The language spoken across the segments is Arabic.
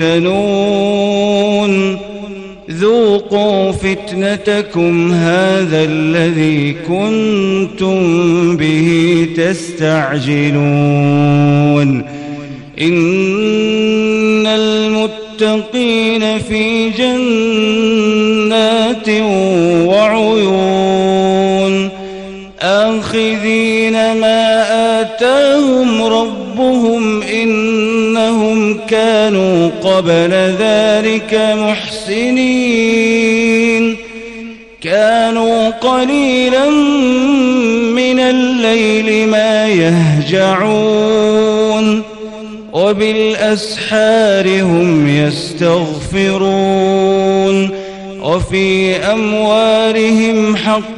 يفتنون. ذوقوا فتنتكم هذا الذي كنتم به تستعجلون. إن المتقين في جنات وعيون. إنهم كانوا قبل ذلك محسنين. كانوا قليلا من الليل ما يهجعون. وبالأسحار هم يستغفرون. وفي أموالهم حق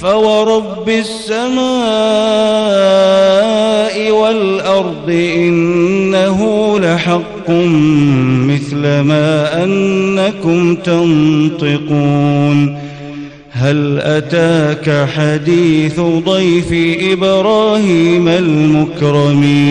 فورب السماء والأرض إنه لحق مثل ما أنكم تنطقون هل أتاك حديث ضيف إبراهيم المكرمين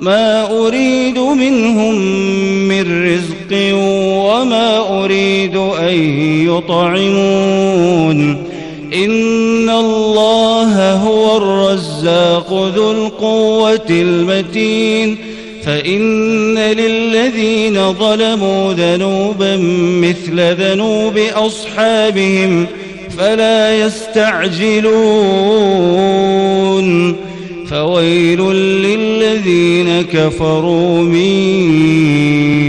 ما أريد منهم من رزق وما أريد أن يطعمون. إن الله هو الرزاق ذو القوة المتين. فإن للذين ظلموا ذنوبا مثل ذنوب أصحابهم فلا يستعجلون. فويل للذين كفروا من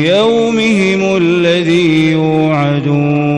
يومهم الذي يوعدون